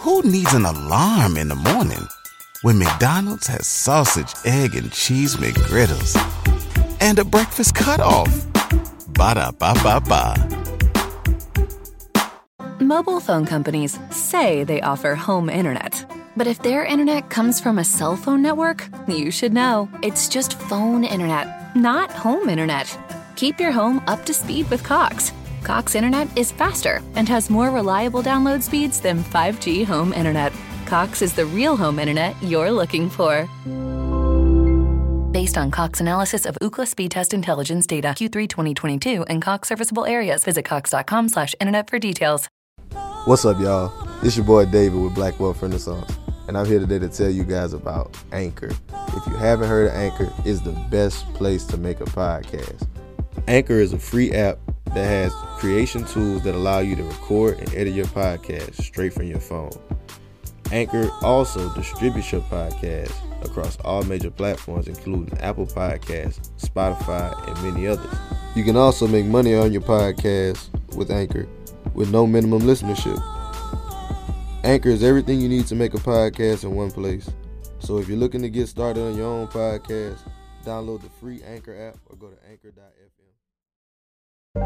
Who needs an alarm in the morning when McDonald's has sausage, egg, and cheese McGriddles and a breakfast cutoff? Ba da ba ba ba. Mobile phone companies say they offer home internet. But if their internet comes from a cell phone network, you should know. It's just phone internet, not home internet. Keep your home up to speed with Cox. Cox Internet is faster and has more reliable download speeds than 5G home internet. Cox is the real home internet you're looking for. Based on Cox analysis of Ookla speed test intelligence data Q3 2022 and Cox serviceable areas, visit cox.com/internet for details. What's up, y'all? It's your boy David with Black Wealth Renaissance, and I'm here today to tell you guys about Anchor. If you haven't heard of Anchor, it's the best place to make a podcast. Anchor is a free app that has creation tools that allow you to record and edit your podcast straight from your phone. Anchor also distributes your podcast across all major platforms, including Apple Podcasts, Spotify, and many others. You can also make money on your podcast with Anchor with no minimum listenership. Anchor is everything you need to make a podcast in one place. So if you're looking to get started on your own podcast, download the free Anchor app or go to anchor.fm. You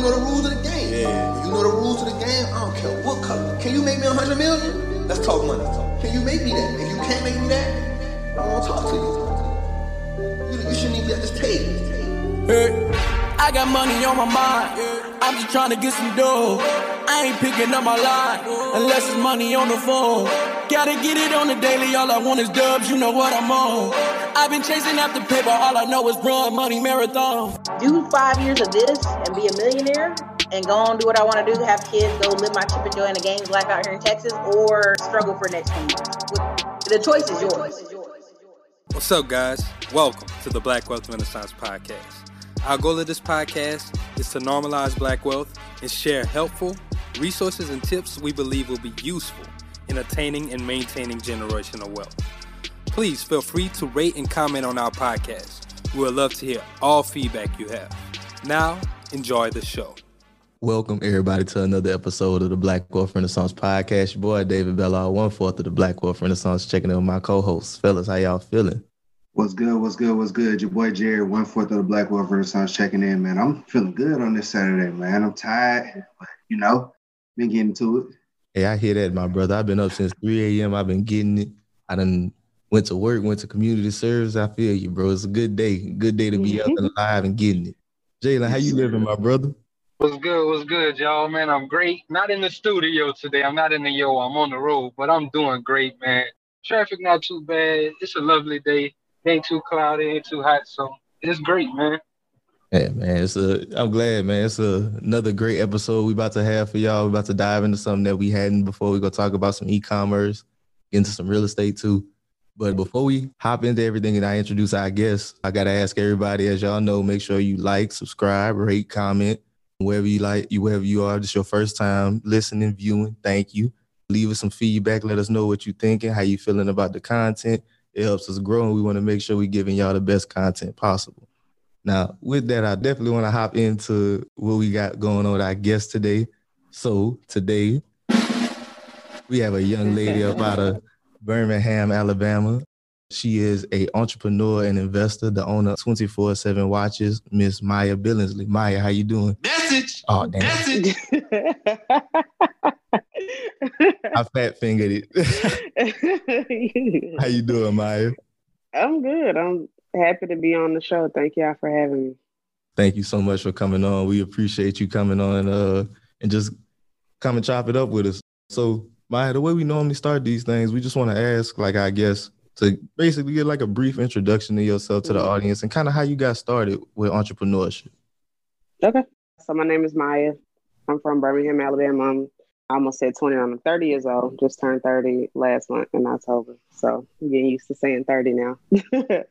know the rules of the game. Yeah. You know the rules of the game. I don't care what color. Can you make me a hundred million? Let's talk money. Can you make me that? If you can't make me that, I won't talk to you. You, you shouldn't even at this table. Hey, I got money on my mind. I'm just trying to get some dough. I ain't picking up my line unless it's money on the phone. Gotta get it on the daily. All I want is dubs. You know what I'm on. I've been chasing after paper. All I know is run money marathon. do five years of this and be a millionaire and go on do what I want to do, have kids, go live my Chip and Joanna Gaines life out here in Texas, or struggle for the next few. The choice is yours. What's up, guys? Welcome to the Black Wealth Renaissance Podcast. Our goal of this podcast is to normalize black wealth and share helpful resources and tips we believe will be useful in attaining and maintaining generational wealth. Please feel free to rate and comment on our podcast. We would love to hear all feedback you have. Now, enjoy the show. Welcome everybody to another episode of the Black Wealth Renaissance Podcast. Your boy David Bella, one fourth of the Black Wealth Renaissance, checking in with my co-hosts. Fellas, how y'all feeling? What's good? What's good? What's good? Your boy Jared, one fourth of the Black Wealth Renaissance, checking in, man. I'm feeling good on this Saturday, man. I'm tired, but you know, been getting to it. Hey, I hear that, my brother. I've been up since 3 a.m. I've been getting it. I done went to work, went to community service. I feel you, bro. It's a good day. Good day to be up and mm-hmm. alive and getting it. Jalen, how you living, my brother? What's good? What's good, y'all? Man, I'm great. Not in the studio today. I'm not in the yo. I'm on the road, but I'm doing great, man. Traffic not too bad. It's a lovely day. It ain't too cloudy, ain't too hot, so it's great, man. Yeah, man. It's a. I'm glad, man. It's a, another great episode we about to have for y'all. We about to dive into something that we hadn't before. We gonna talk about some e-commerce, get into some real estate too. But before we hop into everything and I introduce our guests, I gotta ask everybody, as y'all know, make sure you like, subscribe, rate, comment, wherever you like, you wherever you are. This your first time listening, viewing. Thank you. Leave us some feedback. Let us know what you're thinking, how you feeling about the content. It helps us grow, and we want to make sure we're giving y'all the best content possible. Now, with that, I definitely want to hop into what we got going on with our guest today. So today, we have a young lady up out of Birmingham, Alabama. She is a entrepreneur and investor, the owner of 24-7 Watches, Miss Mya Billingsley. Mya, how you doing? Message. Oh, damn. Message. I fat fingered it. how you doing, Mya? I'm good. I'm happy to be on the show. Thank y'all for having me. Thank you so much for coming on. We appreciate you coming on uh, and just come and chop it up with us. So, Mya, the way we normally start these things, we just want to ask, like, I guess, to basically get like a brief introduction to yourself to the Mhm. audience and kind of how you got started with entrepreneurship. Okay. So my name is Mya. I'm from Birmingham, Alabama. I'm I almost said 20. I'm 30 years old. Just turned 30 last month in October. So I'm getting used to saying 30 now.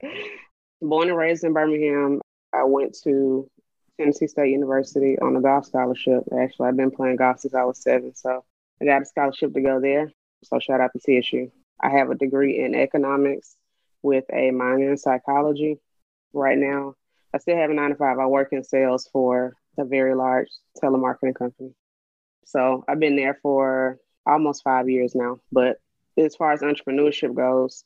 Born and raised in Birmingham. I went to Tennessee State University on a golf scholarship. Actually, I've been playing golf since I was seven. So I got a scholarship to go there. So shout out to TSU. I have a degree in economics with a minor in psychology. right now. I still have a nine to five. I work in sales for a very large telemarketing company. So I've been there for almost five years now. But as far as entrepreneurship goes,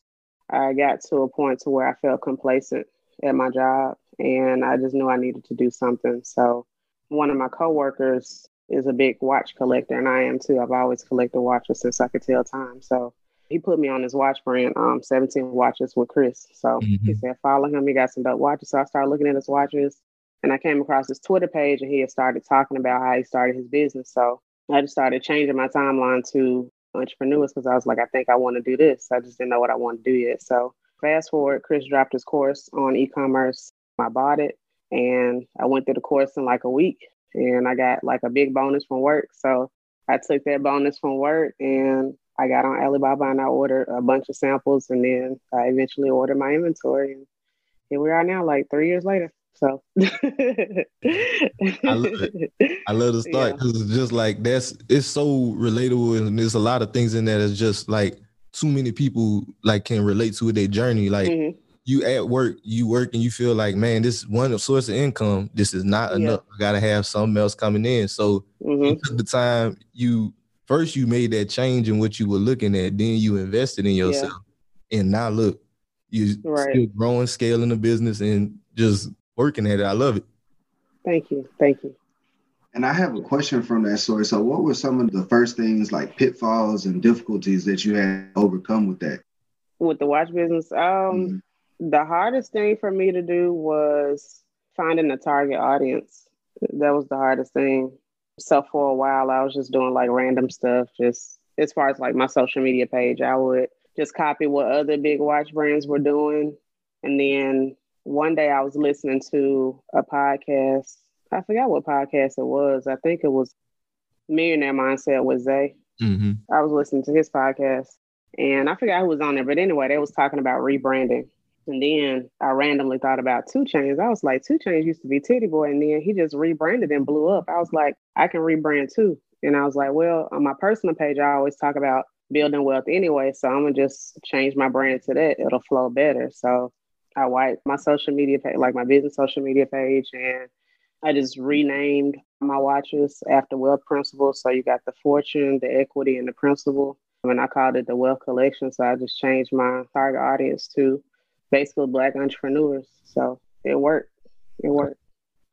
I got to a point to where I felt complacent at my job and I just knew I needed to do something. So one of my coworkers is a big watch collector and I am too. I've always collected watches since I could tell time. So he put me on his watch brand, um, 17 watches with Chris. So mm-hmm. he said, follow him. He got some dope watches. So I started looking at his watches and I came across his Twitter page and he had started talking about how he started his business. So I just started changing my timeline to entrepreneurs because I was like, I think I want to do this. I just didn't know what I want to do yet. So fast forward, Chris dropped his course on e-commerce. I bought it and I went through the course in like a week and I got like a big bonus from work. So I took that bonus from work and I got on Alibaba and I ordered a bunch of samples and then I eventually ordered my inventory and here we are now, like three years later. So I love it. I love the start because yeah. it's just like that's it's so relatable and there's a lot of things in there that's just like too many people like can relate to their journey. Like mm-hmm. you at work, you work and you feel like, man, this one source of income, this is not yeah. enough. I gotta have something else coming in. So mm-hmm. the time you first you made that change in what you were looking at, then you invested in yourself. Yeah. And now look, you right. still growing, scaling the business and just working at it. I love it. Thank you. Thank you. And I have a question from that source. So, what were some of the first things like pitfalls and difficulties that you had overcome with that? With the watch business, um, mm-hmm. the hardest thing for me to do was finding a target audience. That was the hardest thing. So for a while, I was just doing like random stuff. Just as far as like my social media page, I would just copy what other big watch brands were doing, and then one day I was listening to a podcast. I forgot what podcast it was. I think it was Millionaire Mindset with Zay. Mm-hmm. I was listening to his podcast and I forgot who was on there, but anyway, they was talking about rebranding. And then I randomly thought about 2 Chainz. I was like, 2 Chainz used to be Tity Boi, and then he just rebranded and blew up. I was like, I can rebrand too. And I was like, well, on my personal page, I always talk about building wealth anyway. So I'm gonna just change my brand to that. It'll flow better. So I wiped my social media page, like my business social media page, and I just renamed my watches after wealth principles. So you got the fortune, the equity, and the principle. And I called it the wealth collection. So I just changed my target audience to basically black entrepreneurs. So it worked. It worked.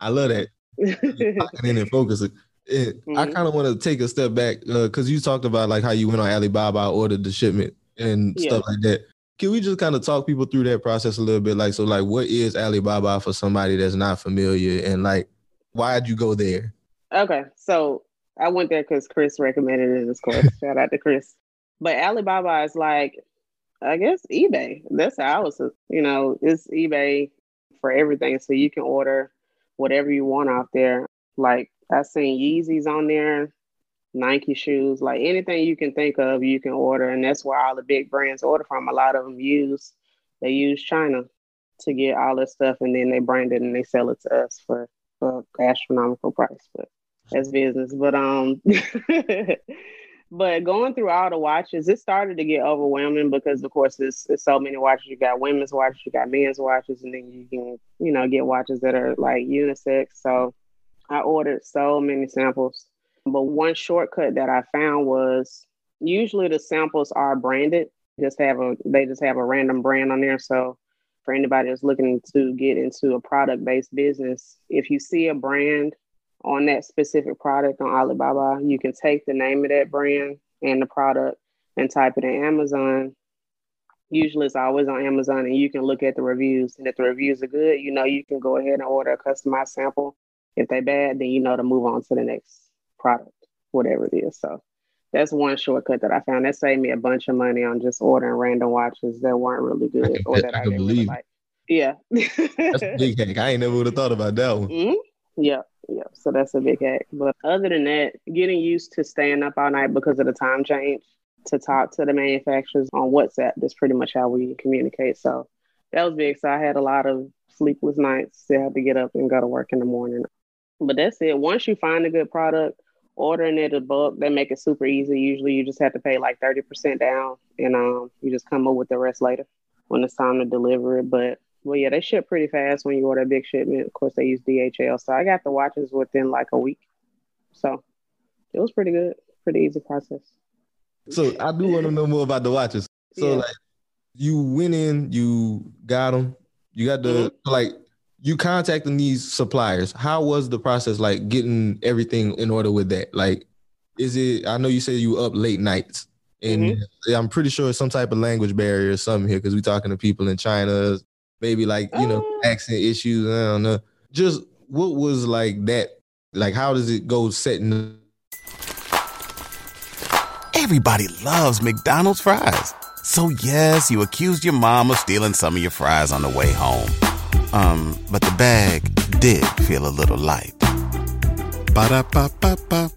I love that. and focus. It, mm-hmm. I kind of want to take a step back because uh, you talked about like how you went on Alibaba, ordered the shipment and yeah. stuff like that. Can we just kind of talk people through that process a little bit? Like, so, like, what is Alibaba for somebody that's not familiar, and like, why'd you go there? Okay, so I went there because Chris recommended it. Of course, shout out to Chris. But Alibaba is like, I guess eBay. That's how I was. You know, it's eBay for everything, so you can order whatever you want out there. Like I've seen Yeezys on there, Nike shoes, like anything you can think of, you can order, and that's where all the big brands order from. A lot of them use they use China to get all this stuff, and then they brand it and they sell it to us for for astronomical price. But that's business. But um, but going through all the watches, it started to get overwhelming because of course it's, there's so many watches. You got women's watches, you got men's watches, and then you can you know get watches that are like unisex. So I ordered so many samples but one shortcut that I found was usually the samples are branded. Just have a they just have a random brand on there. So for anybody that's looking to get into a product based business, if you see a brand on that specific product on Alibaba, you can take the name of that brand and the product and type it in Amazon. Usually it's always on Amazon and you can look at the reviews. And if the reviews are good, you know you can go ahead and order a customized sample. If they're bad, then you know to move on to the next product, whatever it is. So that's one shortcut that I found. That saved me a bunch of money on just ordering random watches that weren't really good or that I, I didn't really like. Yeah. that's a big hack. I ain't never would have thought about that one. Mm-hmm. Yeah, yeah. So that's a big hack. But other than that, getting used to staying up all night because of the time change to talk to the manufacturers on WhatsApp. That's pretty much how we communicate. So that was big. So I had a lot of sleepless nights. Still had to get up and go to work in the morning. But that's it. Once you find a good product, ordering it a bulk, they make it super easy. Usually you just have to pay like 30% down and um, you just come up with the rest later when it's time to deliver it. But Well, yeah, they ship pretty fast when you order a big shipment. Of course, they use DHL. So I got the watches within like a week. So it was pretty good, pretty easy process. So I do want to know more about the watches. So Yeah. like, you went in, you got them, you got the Mm-hmm. like, you contacting these suppliers. How was the process like getting everything in order with that? Like, is it? I know you said you up late nights, and Mm-hmm. I'm pretty sure it's some type of language barrier or something here because we're talking to people in China, maybe like you know Oh. accent issues. I don't know. Just what was like that? Like, how does it go setting? Everybody loves McDonald's fries. So yes, you accused your mom of stealing some of your fries on the way home. Um, but the bag did feel a little light. Ba-da-ba-ba-ba.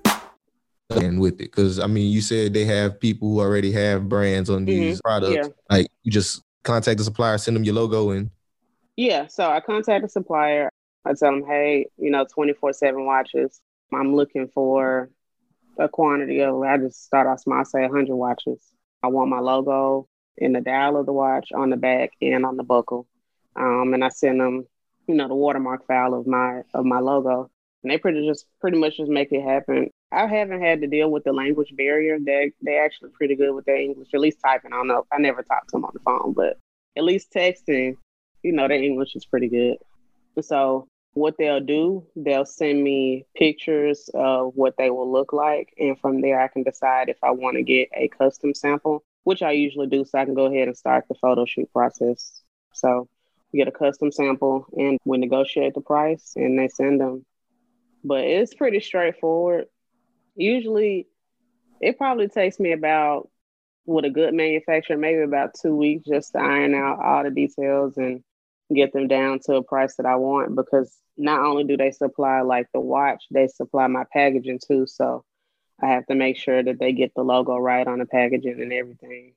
and with it because I mean you said they have people who already have brands on these Mhm. products. Yeah. Like you just contact the supplier, send them your logo, and Yeah, so I contact the supplier. I tell them, hey, you know, 24 7 watches. I'm looking for a quantity of, I just start off small, say 100 watches. I want my logo in the dial of the watch, on the back, and on the buckle. Um, and I send them, you know, the watermark file of my of my logo. And they pretty just pretty much just make it happen. I haven't had to deal with the language barrier. They they actually pretty good with their English, at least typing. I don't know. I never talked to them on the phone, but at least texting, you know, their English is pretty good. So what they'll do, they'll send me pictures of what they will look like, and from there I can decide if I want to get a custom sample, which I usually do, so I can go ahead and start the photo shoot process. So get a custom sample, and we negotiate the price, and they send them. But it's pretty straightforward. Usually, it probably takes me about with a good manufacturer, maybe about two weeks just to iron out all the details and get them down to a price that I want because not only do they supply like the watch, they supply my packaging too. So I have to make sure that they get the logo right on the packaging and everything.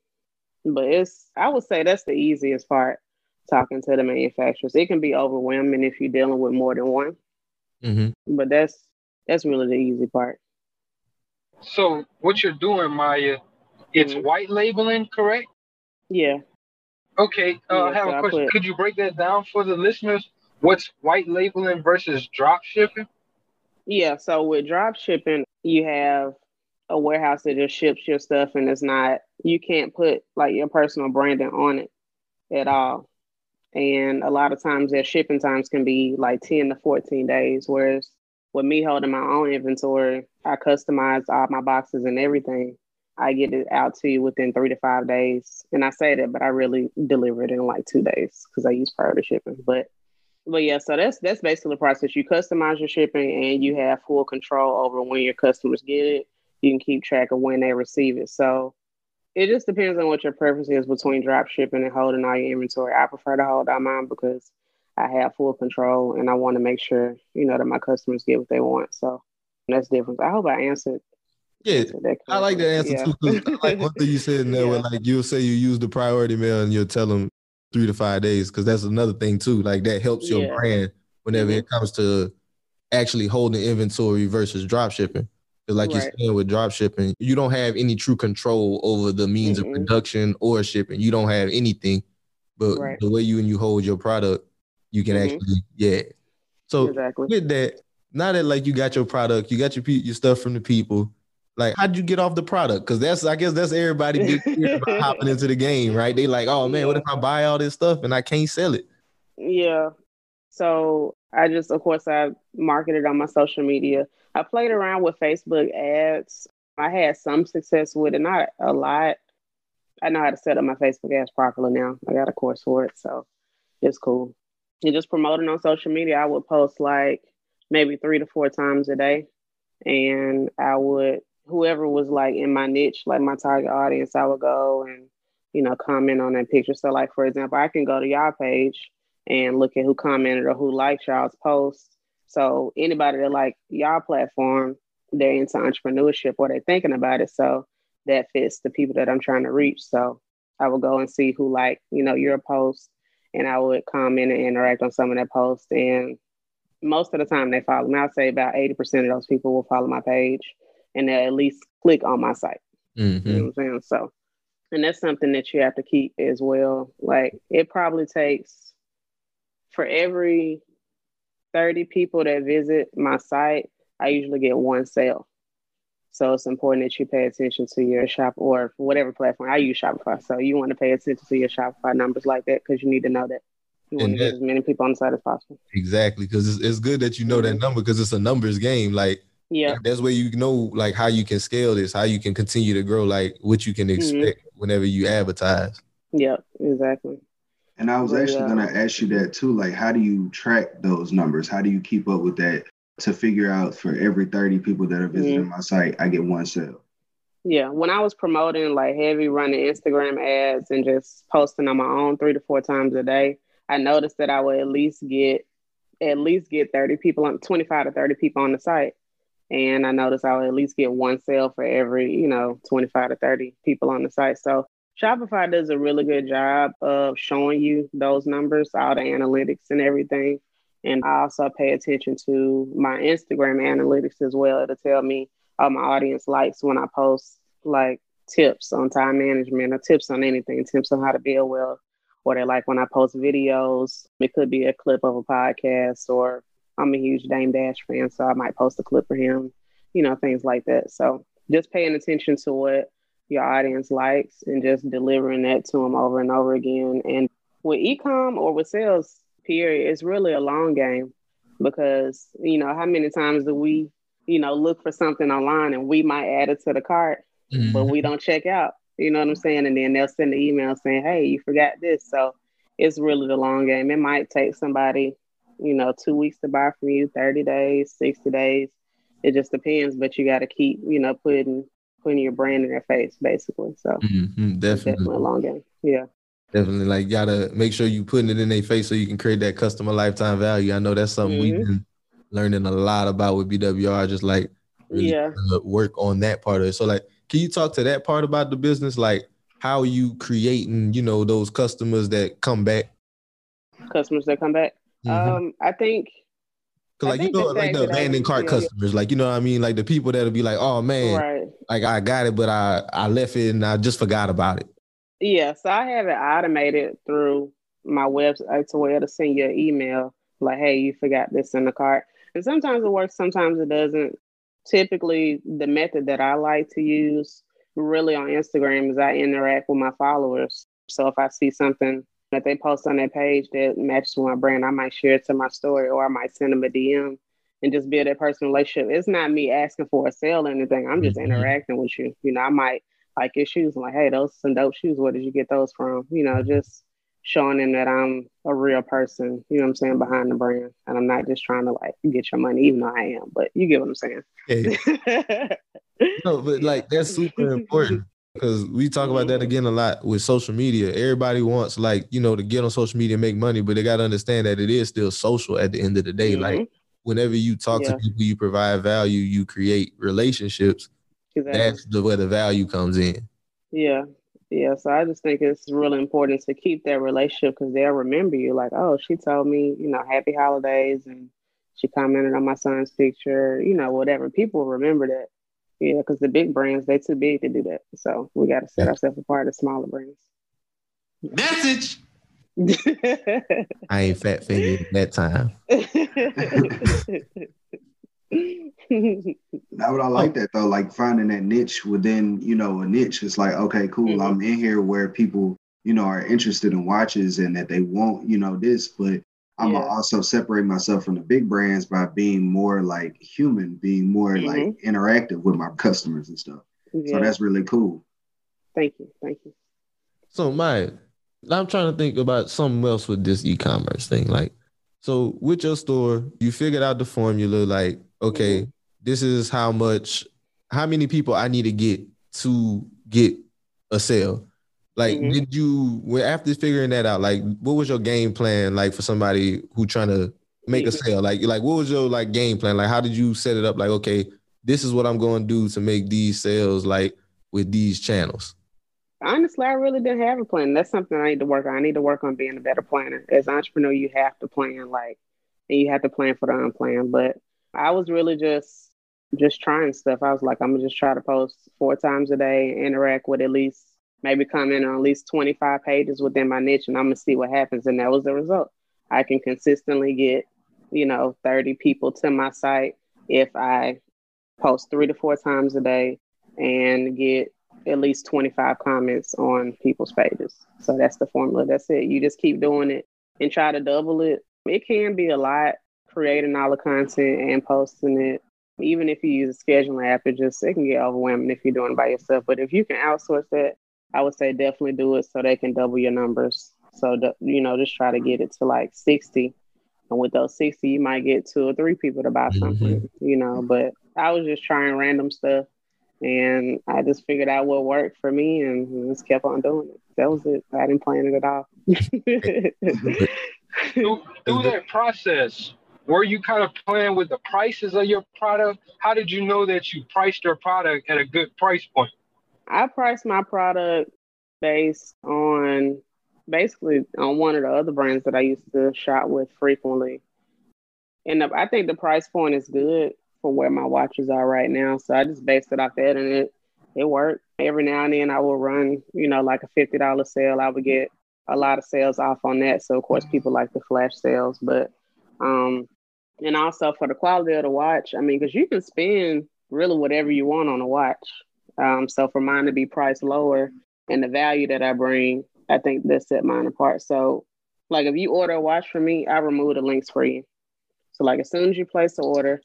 But it's I would say that's the easiest part talking to the manufacturers. It can be overwhelming if you're dealing with more than one, but that's that's really the easy part. So what you're doing, Mya, it's white labeling, correct? Yeah. Okay. Uh, I have so a I question. put- Could you break that down for the listeners? What's white labeling versus drop shipping? Yeah, so with drop shipping, you have a warehouse that just ships your stuff and it's not you can't put like your personal branding on it at all. And a lot of times their shipping times can be like 10 to 14 days. Whereas with me holding my own inventory, I customize all my boxes and everything. I get it out to you within three to five days. And I say that, but I really deliver it in like two days because I use priority shipping. But but yeah, so that's that's basically the process. You customize your shipping and you have full control over when your customers get it. You can keep track of when they receive it. So it just depends on what your preference is between drop shipping and holding all your inventory. I prefer to hold all mine because I have full control and I want to make sure, you know, that my customers get what they want. So that's different. I hope I answered. Yeah, answered I like that answer Yeah. too. I like one thing you said in there, where like you'll say you use the priority mail and you'll tell them three to five days, because that's another thing too. Like that helps your Yeah. brand whenever Mhm. it comes to actually holding inventory versus drop shipping. Like you're Right. saying with drop shipping, you don't have any true control over the means of production or shipping. You don't have anything, but Right. the way you and you hold your product, you can Mhm. actually yeah. So Exactly. with that, now that like you got your product, you got your your stuff from the people. Like, how'd you get off the product? Because that's I guess that's everybody big about hopping into the game, right? They like, oh man, what if I buy all this stuff and I can't sell it? Yeah. So I just, of course, I marketed on my social media. I played around with Facebook ads. I had some success with it, not a lot. I know how to set up my Facebook ads properly now. I got a course for it, so it's cool. And just promoting on social media, I would post like maybe three to four times a day, and I would whoever was like in my niche, like my target audience, I would go and you know comment on that picture. So, like for example, I can go to y'all page and look at who commented or who liked y'all's post. So anybody that like y'all platform, they're into entrepreneurship or they're thinking about it. So that fits the people that I'm trying to reach. So I will go and see who like, you know, your post and I would comment and interact on some of that post. And most of the time they follow me. I'd say about 80% of those people will follow my page and they'll at least click on my site. Mm-hmm. You know what I'm saying? So, and that's something that you have to keep as well. Like it probably takes for every 30 people that visit my site, I usually get one sale. So it's important that you pay attention to your shop or whatever platform. I use Shopify. So you want to pay attention to your Shopify numbers like that because you need to know that. You want And to that- get as many people on the site as possible. Exactly, because it's, it's good that you know that mm-hmm. number because it's a numbers game. Like Yeah. that's where you know like how you can scale this, how you can continue to grow, like what you can mm-hmm. expect whenever you advertise. Yep. Exactly. And I was But, actually uh, gonna ask you that too. Like, how do you track those numbers? How do you keep up with that to figure out for every 30 people that are visiting my site, I get one sale? Yeah, when I was promoting like heavy running Instagram ads and just posting on my own three to four times a day, I noticed that I would at least get at least get 30 people on 25 to 30 people on the site. And I noticed I would at least get one sale for every, you know, 25 to 30 people on the site. So Shopify does a really good job of showing you those numbers, all the analytics and everything. And I also pay attention to my Instagram analytics as well to tell me all my audience likes when I post like tips on time management or tips on anything, tips on how to build well, or they like when I post videos. It could be a clip of a podcast, or I'm a huge Dame Dash fan, so I might post a clip for him, you know, things like that. So just paying attention to what your audience likes and just delivering that to them over and over again. And with ecom or with sales, period, it's really a long game because you know how many times do we you know look for something online and we might add it to the cart mm-hmm. but we don't check out you know what i'm saying? And then they'll send an email saying hey you forgot this. So it's really the long game. It might take somebody you know two weeks to buy from you 30 days 60 days. It just depends but you got to keep you know putting putting your brand in their face basically so Mhm, definitely. definitely a long game yeah Definitely, like gotta make sure you putting it in their face so you can create that customer lifetime value. I know that's something we've Mhm. been learning a lot about with BWR, just like really Yeah. work on that part of it. So, like, can you talk to that part about the business? Like, how are you creating, you know, those customers that come back? customers that come back Mhm. um i think Cause like you know, the like the abandoned cart customers, like you know what I mean, like the people that'll be like, "Oh man, right like I got it, but I I left it and I just forgot about it." Yeah, so I have it automated through my website uh, to where it'll send you an email like, hey, you forgot this in the cart. And sometimes it works, sometimes it doesn't. Typically, the method that I like to use really on Instagram is I interact with my followers. So if I see something that they post on their page that matches with my brand, I might share it to my story or I might send them a DM and just build that personal relationship. It's not me asking for a sale or anything. I'm just Mhm. interacting with you. You know, I might like your shoes. I'm like, hey, those are some dope shoes. Where did you get those from? You know, just showing them that I'm a real person, you know what I'm saying, behind the brand. And I'm not just trying to like get your money, even though I am, but you get what I'm saying. Yeah. no, but like that's super important because we talk about that again a lot with social media. Everybody wants like you know to get on social media and make money, but they got to understand that it is still social at the end of the day. Mhm. Like whenever you talk Yeah. to people, you provide value, you create relationships. Exactly. That's the where the value comes in. Yeah. Yeah. So I just think it's really important to keep that relationship because they'll remember you like, oh, she told me, you know, happy holidays and she commented on my son's picture, you know, whatever. People remember that. Yeah, because the big brands, they too big to do that. So we got to set ourselves apart as smaller brands. Message. I ain't fat fingered that time. Now, what I like that though, like finding that niche within, you know, a niche. It's like, okay, cool. Mhm. I'm in here where people, you know, are interested in watches and that they want, you know, this, but I'm Yeah. gonna also separate myself from the big brands by being more like human, being more like mm-hmm. interactive with my customers and stuff. So that's really cool. Thank you. Thank you. So my I'm trying to think about something else with this e-commerce thing. Like, so with your store, you figured out the formula. Like, okay, mm-hmm. this is how much, how many people I need to get to get a sale. Like, Mhm. did you well, after figuring that out? Like, what was your game plan? Like for somebody who trying to make a Mhm. sale? Like, like what was your like game plan? Like, how did you set it up? Like, okay, this is what I'm going to do to make these sales. Like with these channels. Honestly, I really didn't have a plan. That's something I need to work on. I need to work on being a better planner. As an entrepreneur, you have to plan like and you have to plan for the unplanned. But I was really just just trying stuff. I was like, I'm gonna just try to post four times a day, interact with at least maybe come in on at least 25 pages within my niche, and I'm gonna see what happens. And that was the result. I can consistently get, you know, 30 people to my site if I post three to four times a day and get at least 25 comments on people's pages. So that's the formula. That's it. You just keep doing it and try to double it. It can be a lot creating all the content and posting it. Even if you use a scheduling app, it just it can get overwhelming if you're doing it by yourself. But if you can outsource that, I would say definitely do it so they can double your numbers. So you know, just try to get it to like 60. And with those 60, you might get two or three people to buy mm-hmm. something, mm-hmm. you know. But I was just trying random stuff and I just figured out what worked for me and just kept on doing it. That was it. I didn't plan it at all. through, through that process, were you kind of playing with the prices of your product? How did you know that you priced your product at a good price point? I price my product based on basically on one of the other brands that I used to shop with frequently. And I think the price point is good for where my watches are right now. So I just based it off that and it it worked. Every now and then I will run, you know, like a fifty dollar sale. I would get a lot of sales off on that. So of course people like the flash sales, but um and also for the quality of the watch, I mean, because you can spend really whatever you want on a watch. Um, so for mine to be priced lower and the value that I bring, I think that set mine apart. So like if you order a watch for me, I remove the links for you. So like as soon as you place the order,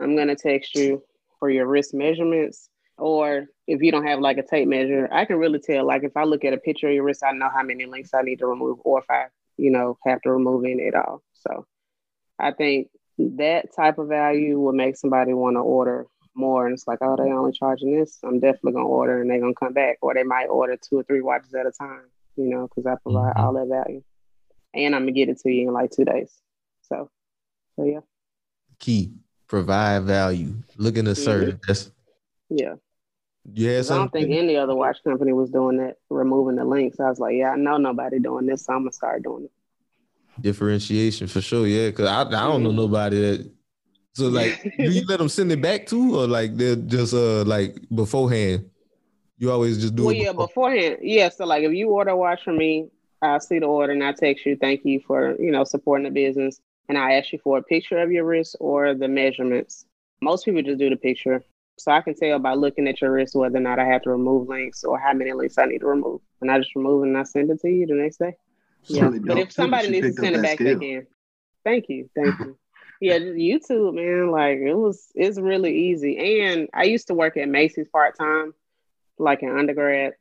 I'm gonna text you for your wrist measurements. Or if you don't have like a tape measure, I can really tell. Like if I look at a picture of your wrist, I know how many links I need to remove, or if I, you know, have to remove any at all. So I think that type of value will make somebody want to order more. And it's like, oh, they only charging this. I'm definitely gonna order, and they're gonna come back, or they might order two or three watches at a time. You know, because I provide mm-hmm. all that value, and I'm gonna get it to you in like two days. So, so yeah. Key provide value. Looking to serve. Mm-hmm. That's yeah. Yeah, I don't think any other watch company was doing that, removing the links. I was like, yeah, I know nobody doing this, so I'm gonna start doing it. Differentiation for sure, yeah. Cause I, I don't know mm-hmm. nobody that. So like, do you let them send it back too, or like they're just uh like beforehand? You always just do well, it. yeah, beforehand. Yeah, so like if you order a watch from me, I'll see the order and I text you, thank you for you know supporting the business and I ask you for a picture of your wrist or the measurements. Most people just do the picture. So I can tell by looking at your wrist whether or not I have to remove links or how many links I need to remove. And I just remove it and I send it to you the next day. Yeah. Really but if somebody needs to send it back, skill. they can. Thank you. Thank you. Yeah, YouTube, man, like it was it's really easy. And I used to work at Macy's part-time, like in undergrad.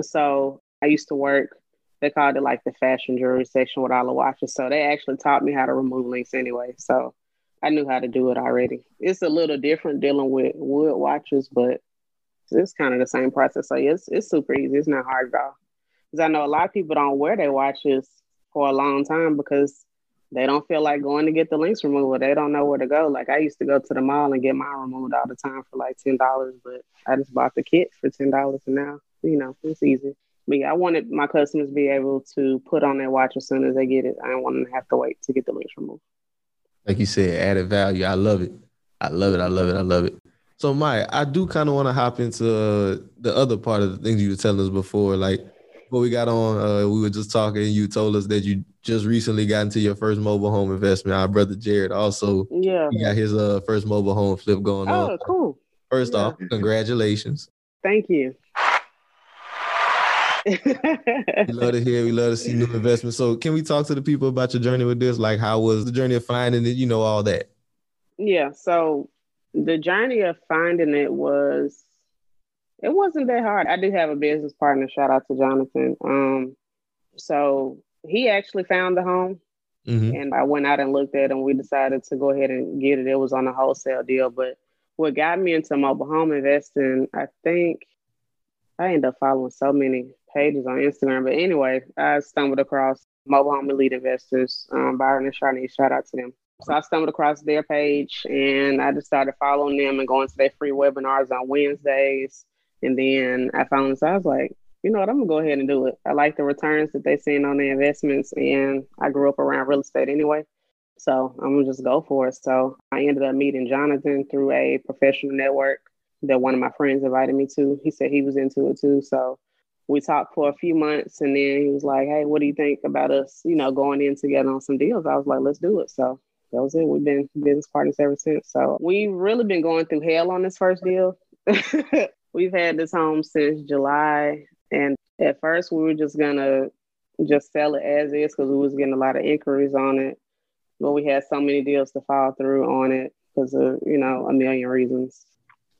So I used to work they called it like the fashion jewelry section with all the watches. So they actually taught me how to remove links anyway. So I knew how to do it already. It's a little different dealing with wood watches, but it's kind of the same process. So it's it's super easy. It's not hard at all. Because I know a lot of people don't wear their watches for a long time because they don't feel like going to get the links removed. They don't know where to go. Like I used to go to the mall and get mine removed all the time for like ten dollars, but I just bought the kit for ten dollars, and now you know it's easy me. I wanted my customers to be able to put on their watch as soon as they get it. I didn't want them to have to wait to get the links removed. Like you said, added value. I love it. I love it. I love it. I love it. So, Mya, I do kind of want to hop into uh, the other part of the things you were telling us before. Like, before we got on, uh, we were just talking. You told us that you just recently got into your first mobile home investment. Our brother Jared also, yeah, he got his uh, first mobile home flip going oh, on. Oh, cool! First yeah. off, congratulations. Thank you we love to hear. We love to see new investments. So, can we talk to the people about your journey with this? Like, how was the journey of finding it? You know, all that. Yeah. So, the journey of finding it was, it wasn't that hard. I do have a business partner. Shout out to Jonathan. Um, so he actually found the home, mm-hmm. and I went out and looked at it, and we decided to go ahead and get it. It was on a wholesale deal, but what got me into mobile home investing, I think I ended up following so many pages on Instagram. But anyway, I stumbled across Mobile Home Elite Investors, um, Byron and Charney. Shout out to them. So I stumbled across their page and I just started following them and going to their free webinars on Wednesdays. And then I found, so I was like, you know what, I'm gonna go ahead and do it. I like the returns that they seen on their investments, and I grew up around real estate anyway. So I'm gonna just go for it. So I ended up meeting Jonathan through a professional network that one of my friends invited me to. He said he was into it too. So we talked for a few months and then he was like, Hey, what do you think about us, you know, going in together on some deals? I was like, let's do it. So that was it. We've been business partners ever since. So we've really been going through hell on this first deal. We've had this home since July. And at first we were just gonna just sell it as is because we was getting a lot of inquiries on it. But we had so many deals to follow through on it because of, you know, a million reasons.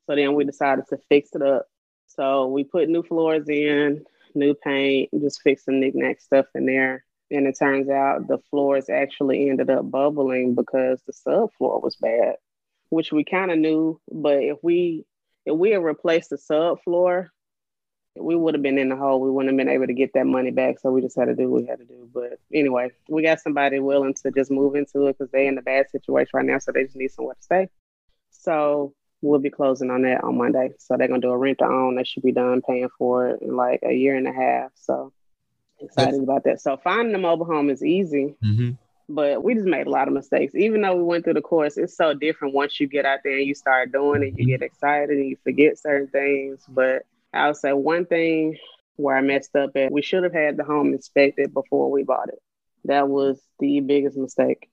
So then we decided to fix it up so we put new floors in, new paint, just fix some knickknack stuff in there. And it turns out the floors actually ended up bubbling because the subfloor was bad, which we kind of knew. But if we if we had replaced the subfloor, we would have been in the hole. We wouldn't have been able to get that money back. So we just had to do what we had to do. But anyway, we got somebody willing to just move into it because they're in a bad situation right now. So they just need somewhere to stay. So we'll be closing on that on Monday. So they're gonna do a rent to own. They should be done paying for it in like a year and a half. So excited That's- about that. So finding a mobile home is easy. Mm-hmm. But we just made a lot of mistakes. Even though we went through the course, it's so different once you get out there and you start doing it, you get excited and you forget certain things. But I would say one thing where I messed up at, we should have had the home inspected before we bought it. That was the biggest mistake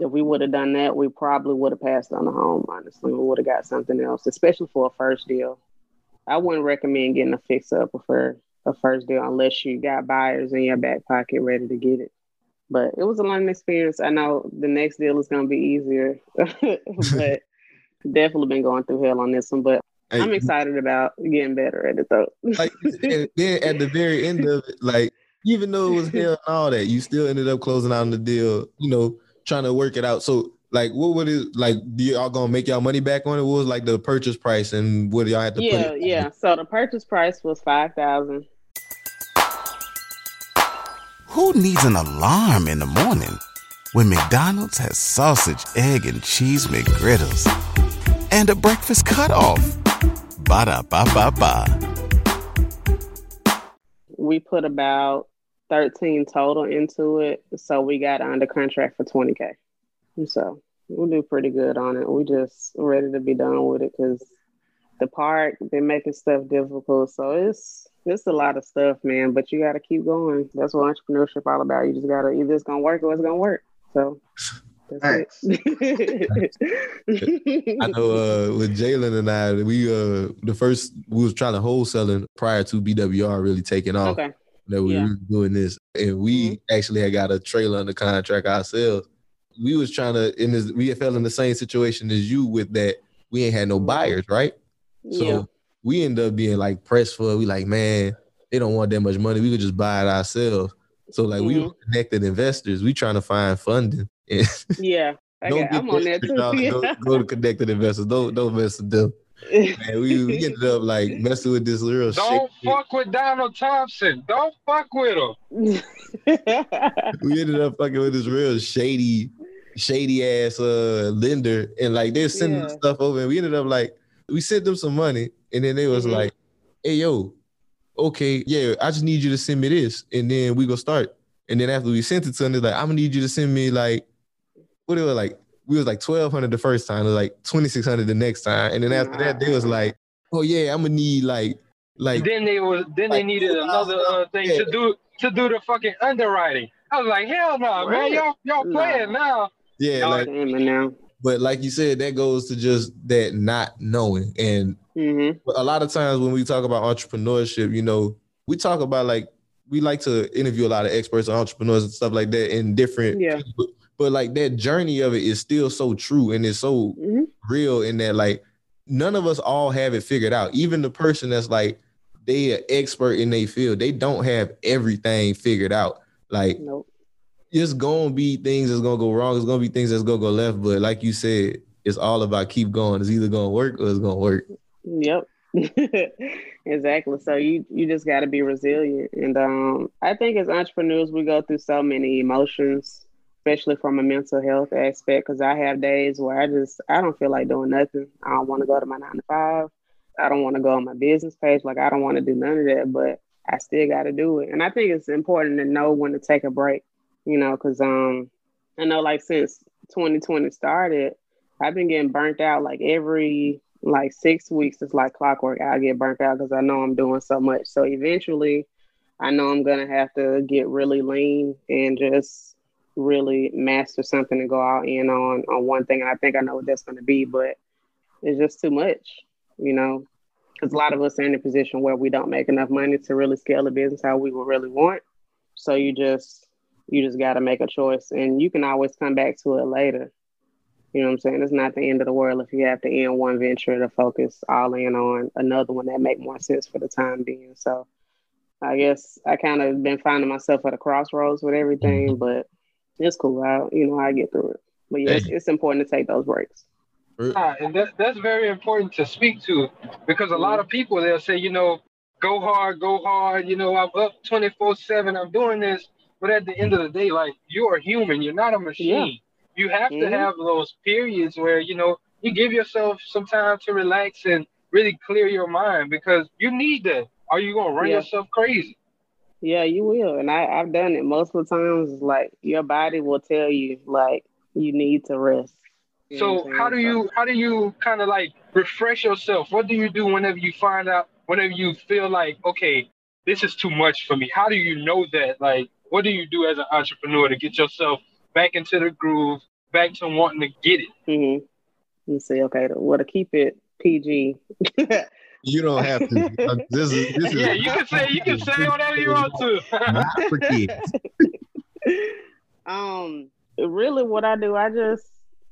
if we would have done that, we probably would have passed on the home. Honestly, we would have got something else, especially for a first deal. I wouldn't recommend getting a fix up for a first deal unless you got buyers in your back pocket ready to get it. But it was a learning experience. I know the next deal is going to be easier, but definitely been going through hell on this one. But hey, I'm excited about getting better at it though. like then at the very end of it, like even though it was hell and all that, you still ended up closing out on the deal. You know, trying to work it out. So like what would it like do y'all gonna make y'all money back on it? What was like the purchase price and what do y'all have to put yeah, Yeah, So the purchase price was five thousand. Who needs an alarm in the morning when McDonald's has sausage, egg, and cheese McGriddles and a breakfast cutoff? Ba da ba ba ba. We put about 13 total into it. So we got under contract for 20K. So we'll do pretty good on it. We just ready to be done with it because the park, they're making stuff difficult. So it's it's a lot of stuff, man. But you gotta keep going. That's what entrepreneurship all about. You just gotta either it's gonna work or it's gonna work. So Thanks. I know uh, with Jalen and I, we uh the first we was trying to wholesaling prior to BWR really taking off. Okay that we yeah. were doing this, and we mm-hmm. actually had got a trailer under contract ourselves. We was trying to, in this, we fell in the same situation as you with that. We ain't had no buyers, right? So yeah. we end up being like pressed for. We like, man, they don't want that much money. We could just buy it ourselves. So like mm-hmm. we were connected investors. We trying to find funding. yeah, I got, I'm on that too. Yeah. Go, go, to connected investors. Don't don't mess with them. Man, we, we ended up like messing with this little. Don't fuck with Donald Thompson. Don't fuck with him. we ended up fucking with this real shady, shady ass uh lender, and like they're sending yeah. stuff over, and we ended up like we sent them some money, and then they was mm-hmm. like, "Hey yo, okay, yeah, I just need you to send me this, and then we go start." And then after we sent it to them, they're like, "I'm gonna need you to send me like what it was like we was like twelve hundred the first time, was like twenty six hundred the next time, and then after that they was like, oh yeah, I'm gonna need like like. Then they was then like, they needed another uh, thing yeah. to do to do the fucking underwriting. I was like, hell no, man, y'all y'all playing now. Yeah, y'all like now. But like you said, that goes to just that not knowing. And mm-hmm. a lot of times when we talk about entrepreneurship, you know, we talk about like we like to interview a lot of experts and entrepreneurs and stuff like that in different yeah but like that journey of it is still so true and it's so mm-hmm. real in that like none of us all have it figured out. Even the person that's like they are expert in their field, they don't have everything figured out. Like nope. it's gonna be things that's gonna go wrong. It's gonna be things that's gonna go left. But like you said, it's all about keep going. It's either gonna work or it's gonna work. Yep. exactly. So you you just got to be resilient, and um, I think as entrepreneurs we go through so many emotions especially from a mental health aspect, because I have days where I just I don't feel like doing nothing. I don't want to go to my nine to five. I don't want to go on my business page. Like I don't want to do none of that, but I still got to do it. And I think it's important to know when to take a break. You know, because um, I know like since 2020 started, I've been getting burnt out like every like six weeks It's like clockwork. I get burnt out because I know I'm doing so much. So eventually, I know I'm gonna have to get really lean and just really master something and go out in on on one thing. And I think I know what that's gonna be, but it's just too much, you know. Because a lot of us are in a position where we don't make enough money to really scale a business how we would really want. So you just you just got to make a choice, and you can always come back to it later. You know what I'm saying? It's not the end of the world if you have to end one venture to focus all in on another one that make more sense for the time being. So I guess I kind of been finding myself at a crossroads with everything, mm-hmm. but it's cool. I, you know, I get through it. But yes, it's, it's important to take those breaks. Yeah, and that, that's very important to speak to because a lot of people they'll say, you know, go hard, go hard. You know, I'm up 24 7, I'm doing this. But at the end of the day, like you're a human, you're not a machine. Yeah you have mm-hmm. to have those periods where you know you give yourself some time to relax and really clear your mind because you need that. Are you gonna run yeah. yourself crazy? Yeah, you will. And I, I've done it multiple times. Like your body will tell you like you need to rest. You so how do you how do you kind of like refresh yourself? What do you do whenever you find out whenever you feel like okay, this is too much for me? How do you know that? Like, what do you do as an entrepreneur to get yourself back into the groove back to wanting to get it. Mm-hmm. You say, okay, well, to keep it PG. you don't have to. This is, this is yeah. You can say you can say whatever you want to. Not for kids. um, really, what I do, I just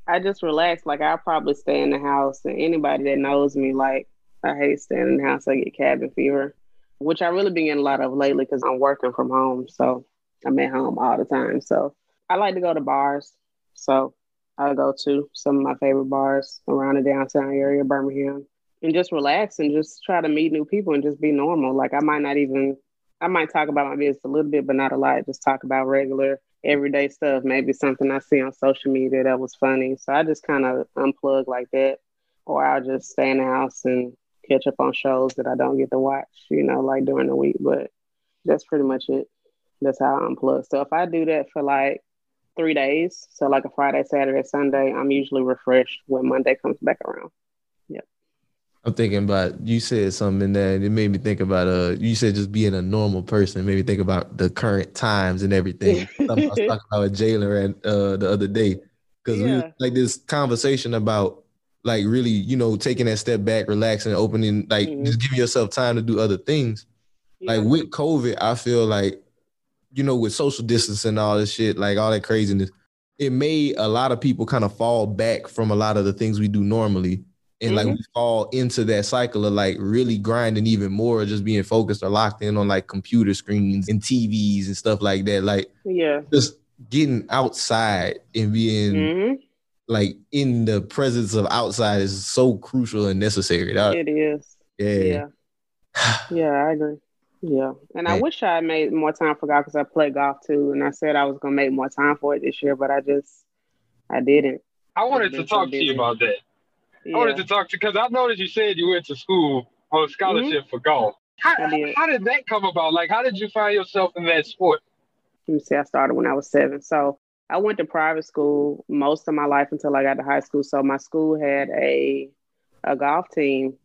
I just relax. Like I probably stay in the house, and anybody that knows me, like I hate staying in the house. I get cabin fever, which I really been getting a lot of lately because I'm working from home. So I'm at home all the time. So I like to go to bars. So I go to some of my favorite bars around the downtown area, Birmingham, and just relax and just try to meet new people and just be normal. Like I might not even, I might talk about my business a little bit, but not a lot. Just talk about regular, everyday stuff. Maybe something I see on social media that was funny. So I just kind of unplug like that, or I'll just stay in the house and catch up on shows that I don't get to watch, you know, like during the week. But that's pretty much it. That's how I unplug. So if I do that for like three days. So like a Friday, Saturday, Sunday, I'm usually refreshed when Monday comes back around. I'm thinking about you said something in there. It made me think about uh you said just being a normal person. Made me think about the current times and everything. I was talking about Jalen uh, the other day because yeah. we like this conversation about like really you know taking that step back, relaxing, opening like mm-hmm. just giving yourself time to do other things. Yeah. Like with COVID, I feel like you know, with social distancing and all this shit, like all that craziness, it made a lot of people kind of fall back from a lot of the things we do normally. And mm-hmm. like we fall into that cycle of like really grinding even more, just being focused or locked in on like computer screens and TVs and stuff like that. Like, yeah, just getting outside and being mm-hmm. like in the presence of outside is so crucial and necessary. That, it is. Yeah. Yeah. yeah, I agree. Yeah, and I wish I made more time for golf because I play golf too, and I said I was gonna make more time for it this year, but I just I didn't. I wanted to talk to you about that. Yeah. I wanted to talk to because I noticed you said you went to school on a scholarship mm-hmm. for golf. How, did. how did that come about? Like, how did you find yourself in that sport? Let me see. I started when I was seven, so I went to private school most of my life until I got to high school. So my school had a a golf team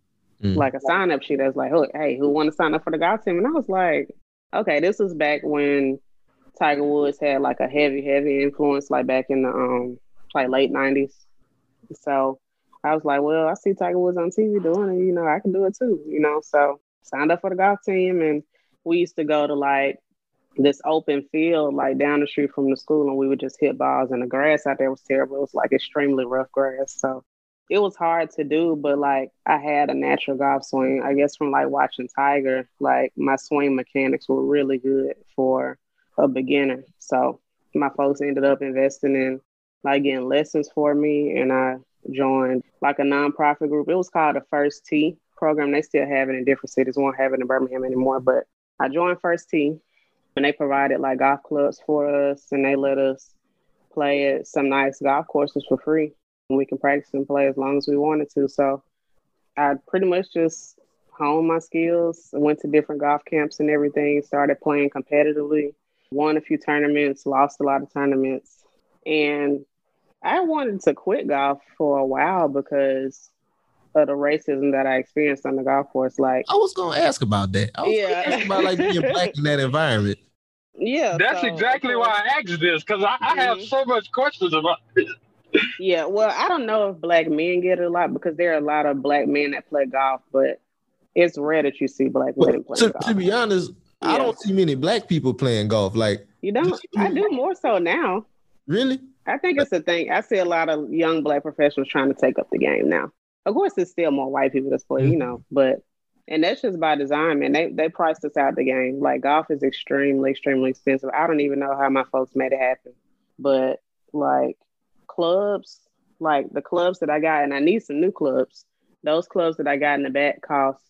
mm. like a sign up sheet that's like, hey, who want to sign up for the golf team? And I was like, okay, this was back when Tiger Woods had like a heavy, heavy influence, like back in the um like late nineties. So I was like, well, I see Tiger Woods on TV doing it, you know, I can do it too, you know. So signed up for the golf team and we used to go to like this open field like down the street from the school and we would just hit balls and the grass out there was terrible. It was like extremely rough grass. So it was hard to do, but like I had a natural golf swing. I guess from like watching Tiger, like my swing mechanics were really good for a beginner. So my folks ended up investing in like getting lessons for me, and I joined like a nonprofit group. It was called the First Tee program. They still have it in different cities. Won't have it in Birmingham anymore, but I joined First Tee, and they provided like golf clubs for us, and they let us play at some nice golf courses for free And we can practice and play as long as we wanted to. So I pretty much just honed my skills, went to different golf camps and everything, started playing competitively, won a few tournaments, lost a lot of tournaments. And I wanted to quit golf for a while because of the racism that I experienced on the golf course. Like I was gonna ask about that. I was Yeah. gonna ask about like being black in that environment. yeah, That's so- exactly why I asked this because I, I have Mhm. so much questions about it. Yeah, well, I don't know if black men get it a lot because there are a lot of black men that play golf, but it's rare that you see black Well, women playing to, golf. to be honest, I don't see many black people playing golf. Like, You don't? I do more so now. really? I think it's a thing. I see a lot of young black professionals trying to take up the game now. Of course, it's still more white people that's play, you mm-hmm. know, but and that's just by design, man. They they priced us out the game. Like golf is extremely, extremely expensive. I don't even know how my folks made it happen. But like clubs, like the clubs that I got, and I need some new clubs. Those clubs that I got in the back cost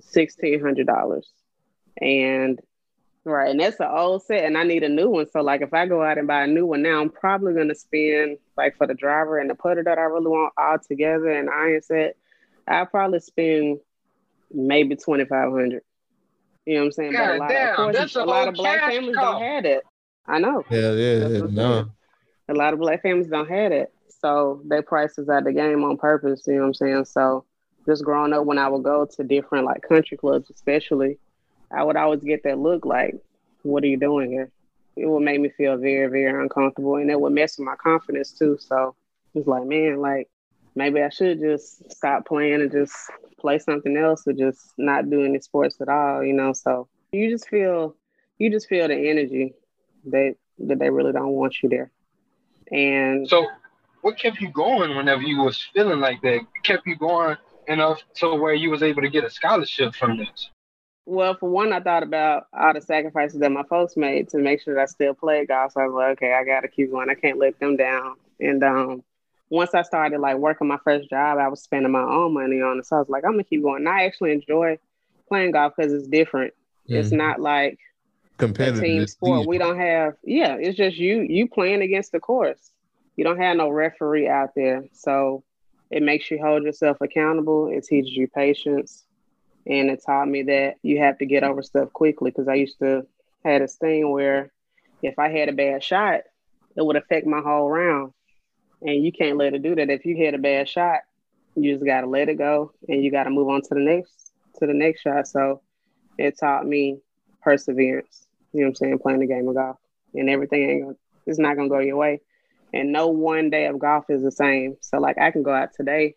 sixteen hundred dollars. And Right, and that's an old set, and I need a new one. So, like, if I go out and buy a new one now, I'm probably gonna spend like for the driver and the putter that I really want all together and iron set. I'll probably spend maybe twenty five hundred. You know what I'm saying? but a God lot, damn, of, of course, that's a a lot of black families cow. don't have that. I know. Yeah, yeah, That's no. A lot of black families don't have that. So they price us out the game on purpose, you know what I'm saying? So just growing up when I would go to different like country clubs especially, I would always get that look like, what are you doing here? It would make me feel very, very uncomfortable and it would mess with my confidence too. So it's like, man, like maybe I should just stop playing and just play something else or just not do any sports at all, you know. So you just feel you just feel the energy that that they really don't want you there. And So, what kept you going whenever you was feeling like that? Kept you going enough to where you was able to get a scholarship from this? Well, for one, I thought about all the sacrifices that my folks made to make sure that I still played golf. So I was like, okay, I got to keep going. I can't let them down. And um, once I started like working my first job, I was spending my own money on it. So I was like, I'm gonna keep going. And I actually enjoy playing golf because it's different. It's Mhm. not like Competitive. team sport. We don't have, yeah, it's just you you playing against the course. You don't have no referee out there, so it makes you hold yourself accountable. It teaches you patience, and it taught me that you have to get over stuff quickly. Because I used to had this thing where if I had a bad shot, it would affect my whole round, and you can't let it do that. If you hit a bad shot, you just got to let it go, and you got to move on to the next to the next shot. So it taught me perseverance. You know what I'm saying? Playing the game of golf. And everything ain't it's not gonna go your way. And no one day of golf is the same. So like I can go out today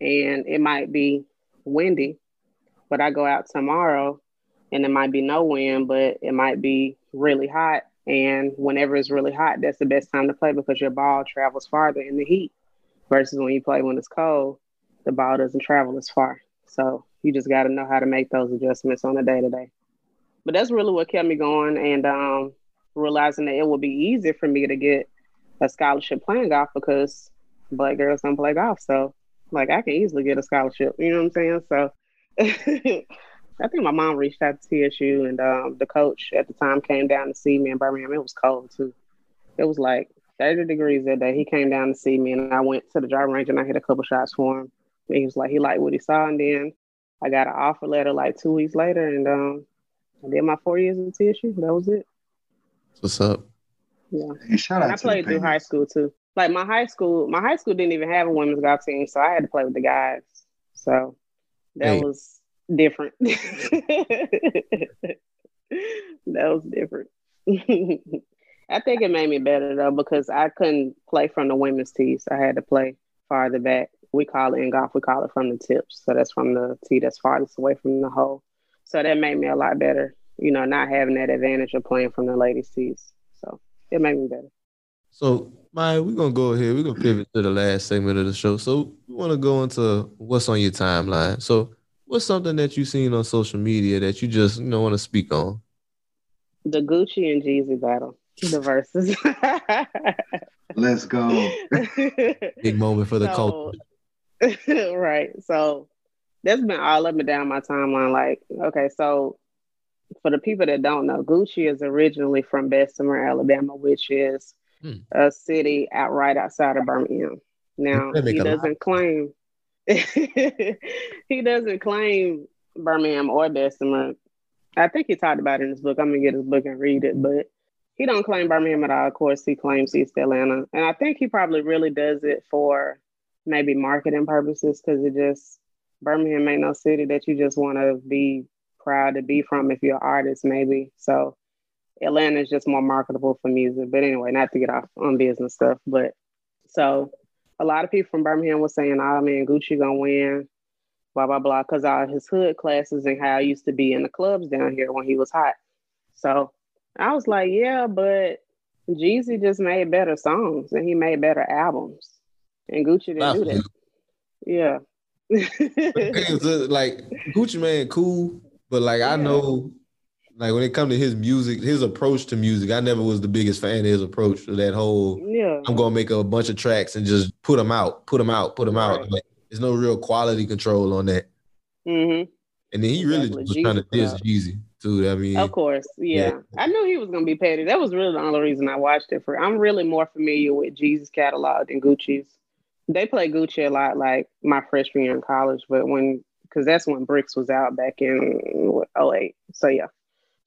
and it might be windy, but I go out tomorrow and it might be no wind, but it might be really hot. And whenever it's really hot, that's the best time to play because your ball travels farther in the heat versus when you play when it's cold, the ball doesn't travel as far. So you just got to know how to make those adjustments on a day to day. But that's really what kept me going and um, realizing that it would be easier for me to get a scholarship playing golf because black girls don't play golf. So, like, I can easily get a scholarship. You know what I'm saying? So, I think my mom reached out to TSU and um, the coach at the time came down to see me in Birmingham. It was cold too. It was like 30 degrees that day. He came down to see me and I went to the driving range and I hit a couple shots for him. And he was like, he liked what he saw. And then I got an offer letter like two weeks later and um, I did my four years at TSU. That was it. What's up? Yeah. And shout And out I to played through high school too. Like my high school, my high school didn't even have a women's golf team, so I had to play with the guys. So that Hey. was different. that was different. I think it made me better though because I couldn't play from the women's tees. I had to play farther back. We call it in golf, we call it from the tips. So that's from the tee that's farthest away from the hole. So that made me a lot better, you know, not having that advantage of playing from the ladies' tees. So it made me better. So, Mya, we're gonna go ahead. We're gonna pivot to the last segment of the show. So, we want to go into what's on your timeline. So, what's something that you've seen on social media that you just you know want to speak on? The Gucci and Jeezy battle, the verses. Let's go. Big moment for the So- culture. right. So that's been all up and down my timeline. Like, okay, so for the people that don't know, Gucci is originally from Bessemer, Alabama, which is Hmm. a city out right outside of Birmingham. Now he doesn't claim he doesn't claim Birmingham or Bessemer. I think he talked about it in his book. I'm gonna get his book and read it, but he don't claim Birmingham at all. Of course, he claims East Atlanta, and I think he probably really does it for maybe marketing purposes because it just Birmingham ain't no city that you just want to be proud to be from if you're an artist, maybe. So Atlanta is just more marketable for music. But anyway, not to get off on business stuff. But so a lot of people from Birmingham were saying, oh man, Gucci gonna win, blah, blah, blah, because all his hood classes and how I used to be in the clubs down here when he was hot. So I was like, yeah, but Jeezy just made better songs and he made better albums. And Gucci didn't do that. Yeah. like Gucci Mane cool, but like I know, like when it comes to his music, his approach to music, I never was the biggest fan of his approach to that whole. Yeah, I'm gonna make a bunch of tracks and just put them out, put them out, put them out. Right. Like, there's no real quality control on that. Mm-hmm. And then he really was trying to diss Jeezy too. I mean, of course, yeah. yeah. I knew he was gonna be petty. That was really the only reason I watched it. For I'm really more familiar with Jeezy's catalog than Gucci's. They play Gucci a lot, like my freshman year in college. But when, because that's when Bricks was out back in what, 08. So yeah,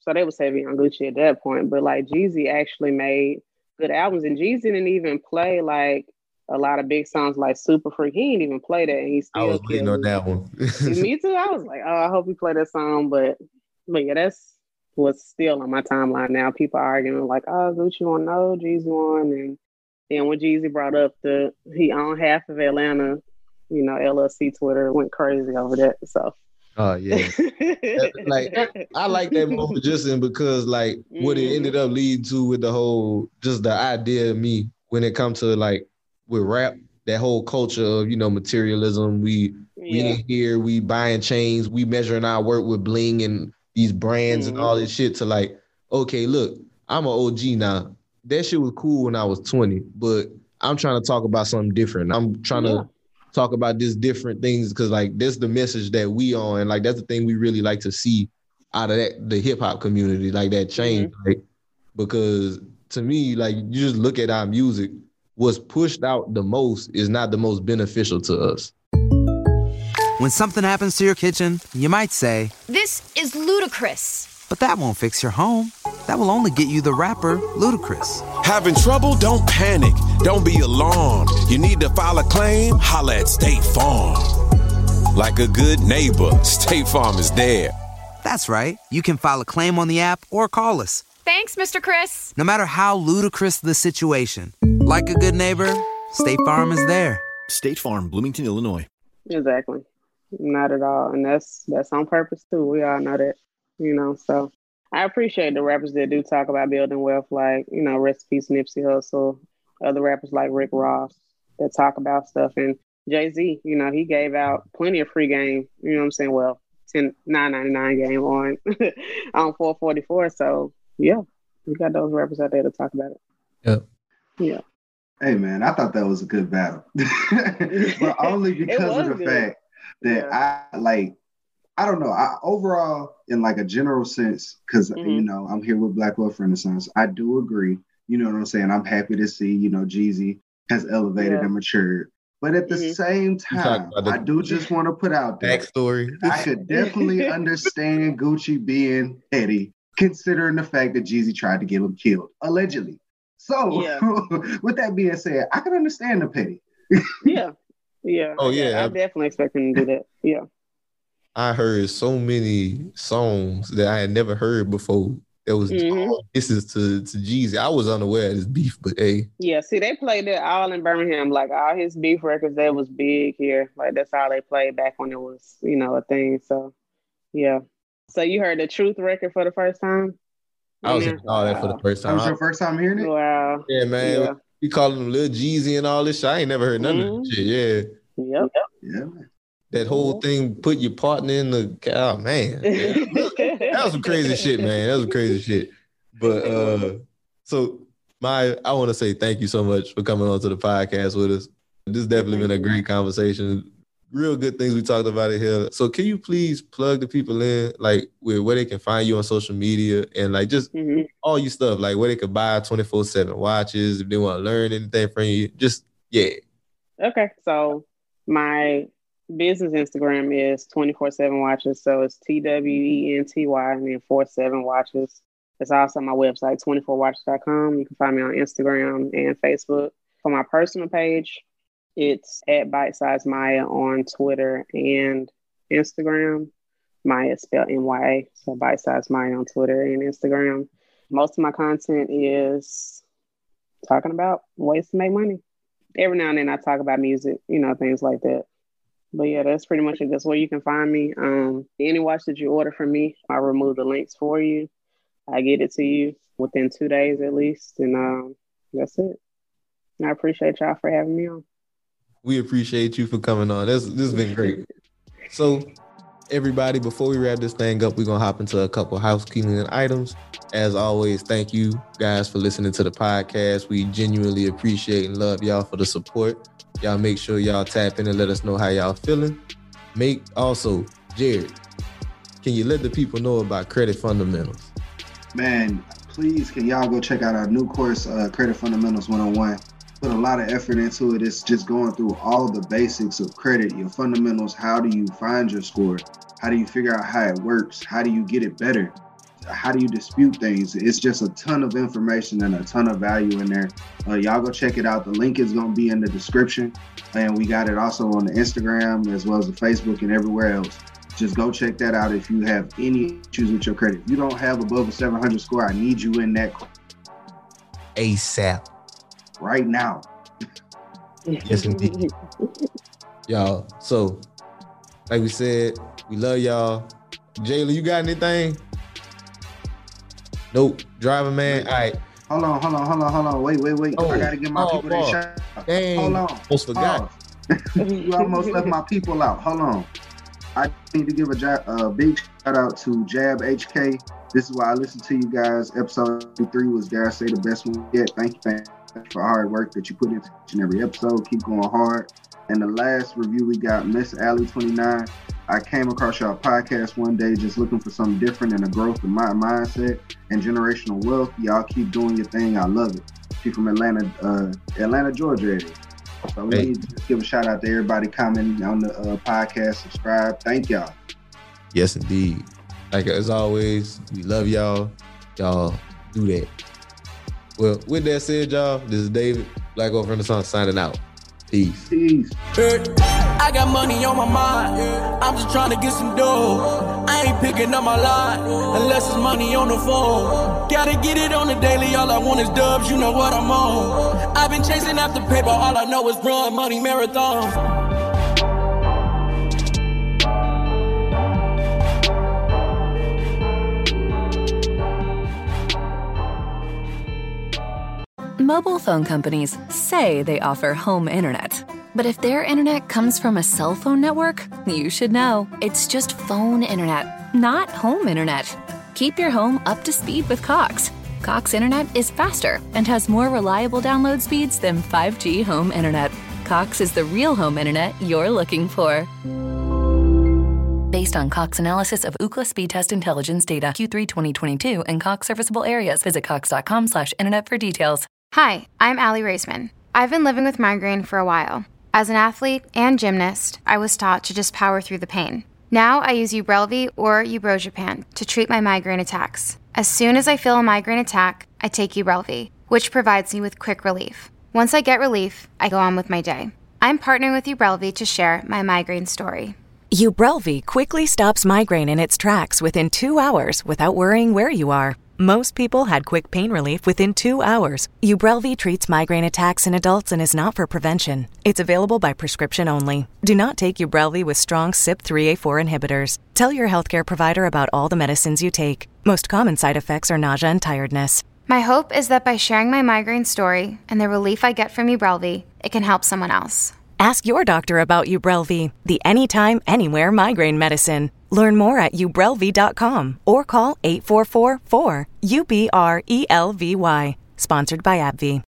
so they was heavy on Gucci at that point. But like Jeezy actually made good albums, and Jeezy didn't even play like a lot of big songs like Super Freak. He didn't even play that, and he still. I was waiting on that one. Me too. I was like, oh, I hope he play that song, but but yeah, that's what's still on my timeline now. People arguing like, oh, Gucci won, no, Jeezy won, and then when Jeezy brought up the he owned half of Atlanta, you know, LLC Twitter went crazy over that. So. Oh yeah, like I like that moment just in because like mm-hmm. what it ended up leading to with the whole just the idea of me when it comes to like with rap, that whole culture of you know materialism. We yeah. we in here, we buying chains, we measuring our work with bling and these brands mm-hmm. and all this shit. To like, okay, look, I'm an OG now. That shit was cool when I was 20, but I'm trying to talk about something different. I'm trying yeah. to talk about this different things because like that's the message that we on, and like that's the thing we really like to see out of that the hip hop community, like that change. Mm-hmm. Like, because to me, like you just look at our music what's pushed out the most is not the most beneficial to us. When something happens to your kitchen, you might say, This is ludicrous. But that won't fix your home. That will only get you the rapper, Ludacris. Having trouble? Don't panic. Don't be alarmed. You need to file a claim? Holla at State Farm. Like a good neighbor, State Farm is there. That's right. You can file a claim on the app or call us. Thanks, Mr. Chris. No matter how ludicrous the situation, like a good neighbor, State Farm is there. State Farm, Bloomington, Illinois. Exactly. Not at all. And that's that's on purpose too. We all know that. You know, so I appreciate the rappers that do talk about building wealth, like, you know, Rest Peace Nipsey Hussle, other rappers like Rick Ross that talk about stuff. And Jay Z, you know, he gave out plenty of free game, you know what I'm saying? Well, 10 999 game on on 444. So yeah, we got those rappers out there to talk about it. Yep. Yeah. Hey man, I thought that was a good battle, but only because of the good. fact that yeah. I like. I don't know. I, overall, in like a general sense, because mm-hmm. you know I'm here with Black Wealth Renaissance. I do agree. You know what I'm saying? I'm happy to see you know Jeezy has elevated yeah. and matured. But at the mm-hmm. same time, the, I do just want to put out there backstory. I could definitely understand Gucci being petty, considering the fact that Jeezy tried to get him killed, allegedly. So, yeah. with that being said, I can understand the petty. yeah. Yeah. Oh, yeah. I, I definitely expect him to do that. Yeah. I heard so many songs that I had never heard before. That was mm-hmm. this is to to Jeezy. I was unaware of this beef, but hey. Yeah, see, they played it all in Birmingham. Like all his beef records, that was big here. Like that's how they played back when it was, you know, a thing. So yeah. So you heard the truth record for the first time? I was hearing all that for the first time. That was your first time hearing it? Wow. Yeah, man. Yeah. You calling him Lil Jeezy and all this shit. I ain't never heard none mm-hmm. of that shit. Yeah. Yep. Yeah. That whole thing, put your partner in the oh man. that was some crazy shit, man. That was some crazy shit. But uh so my I want to say thank you so much for coming on to the podcast with us. This definitely been a great conversation real good things we talked about it here. So can you please plug the people in, like with where they can find you on social media and like just mm-hmm. all your stuff, like where they could buy Twenty47 Watches if they want to learn anything from you. Just yeah. Okay. So my business Instagram is Twenty47 Watches. So it's T-W-E-N-T-Y and then 4-7 watches. It's also my website, 24watches.com. You can find me on Instagram and Facebook. For my personal page, it's at Bite Size Mya on Twitter and Instagram. Mya spelled M-Y-A, so bite size Mya on Twitter and Instagram. Most of my content is talking about ways to make money. Every now and then I talk about music, you know, things like that. But yeah, that's pretty much it. That's where you can find me. Um, any watch that you order from me, I remove the links for you. I get it to you within two days at least, and um, that's it. And I appreciate y'all for having me on. We appreciate you for coming on. This this has been great. So, everybody, before we wrap this thing up, we're gonna hop into a couple housekeeping items. As always, thank you guys for listening to the podcast. We genuinely appreciate and love y'all for the support. Y'all make sure y'all tap in and let us know how y'all feeling. Make also, Jared, can you let the people know about credit fundamentals? Man, please can y'all go check out our new course, uh, Credit Fundamentals 101. Put a lot of effort into it. It's just going through all the basics of credit, your fundamentals. How do you find your score? How do you figure out how it works? How do you get it better? How do you dispute things? It's just a ton of information and a ton of value in there. Uh, y'all go check it out. The link is going to be in the description, and we got it also on the Instagram as well as the Facebook and everywhere else. Just go check that out if you have any issues with your credit. If you don't have above a 700 score, I need you in that ASAP. Right now. yes, indeed. y'all, so like we said, we love y'all. Jayla, you got anything? Nope. Driver man. All right. Hold on, hold on, hold on, hold on. Wait, wait, wait. Oh, I gotta get my oh, people that shot. Dang. Hold on. Almost forgot. you almost left my people out. Hold on. I need to give a, a uh, big shout out to Jab HK. This is why I listen to you guys. Episode three was, dare I say, the best one yet. Thank you, man, for hard work that you put into each and every episode. Keep going hard. And the last review we got, Miss Alley 29. I came across y'all podcast one day just looking for something different and a growth in my mindset and generational wealth. Y'all keep doing your thing. I love it. She from Atlanta, uh, Atlanta, Georgia area. So we hey. need to give a shout out to everybody commenting on the uh, podcast. Subscribe. Thank y'all. Yes, indeed. Like as always, we love y'all. Y'all do that. Well, with that said, y'all, this is David, Black Wealth Renaissance signing out. Peace. Peace. I got money on my mind. I'm just trying to get some dough. I ain't picking up my line unless it's money on the phone. Gotta get it on the daily. All I want is dubs. You know what I'm on. I've been chasing after paper. All I know is run money marathon. Mobile phone companies say they offer home internet. But if their internet comes from a cell phone network, you should know it's just phone internet, not home internet. Keep your home up to speed with Cox. Cox internet is faster and has more reliable download speeds than 5G home internet. Cox is the real home internet you're looking for. Based on Cox analysis of Ookla speed test intelligence data Q3 2022 and Cox serviceable areas, visit cox.com/internet for details. Hi, I'm Aly Raisman. I've been living with migraine for a while. As an athlete and gymnast, I was taught to just power through the pain. Now I use Ubrelvy or Ubrogepant to treat my migraine attacks. As soon as I feel a migraine attack, I take Ubrelvy, which provides me with quick relief. Once I get relief, I go on with my day. I'm partnering with Ubrelvy to share my migraine story. Ubrelvy quickly stops migraine in its tracks within two hours without worrying where you are. Most people had quick pain relief within two hours. Ubrelvy treats migraine attacks in adults and is not for prevention. It's available by prescription only. Do not take Ubrelvy with strong CYP3A4 inhibitors. Tell your healthcare provider about all the medicines you take. Most common side effects are nausea and tiredness. My hope is that by sharing my migraine story and the relief I get from Ubrelvy, it can help someone else. Ask your doctor about Ubrelvy, the anytime, anywhere migraine medicine. Learn more at ubrelvy.com or call 844-4-UBRELVY. Sponsored by AbbVie.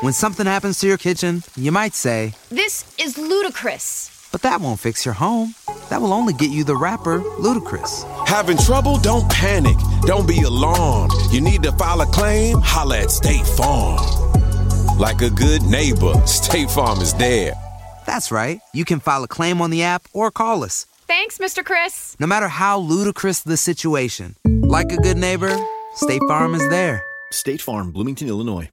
When something happens to your kitchen, you might say, This is ludicrous. But that won't fix your home. That will only get you the rapper, Ludacris. Having trouble? Don't panic. Don't be alarmed. You need to file a claim? Holla at State Farm. Like a good neighbor, State Farm is there. That's right. You can file a claim on the app or call us. Thanks, Mr. Chris. No matter how ludicrous the situation, like a good neighbor, State Farm is there. State Farm, Bloomington, Illinois.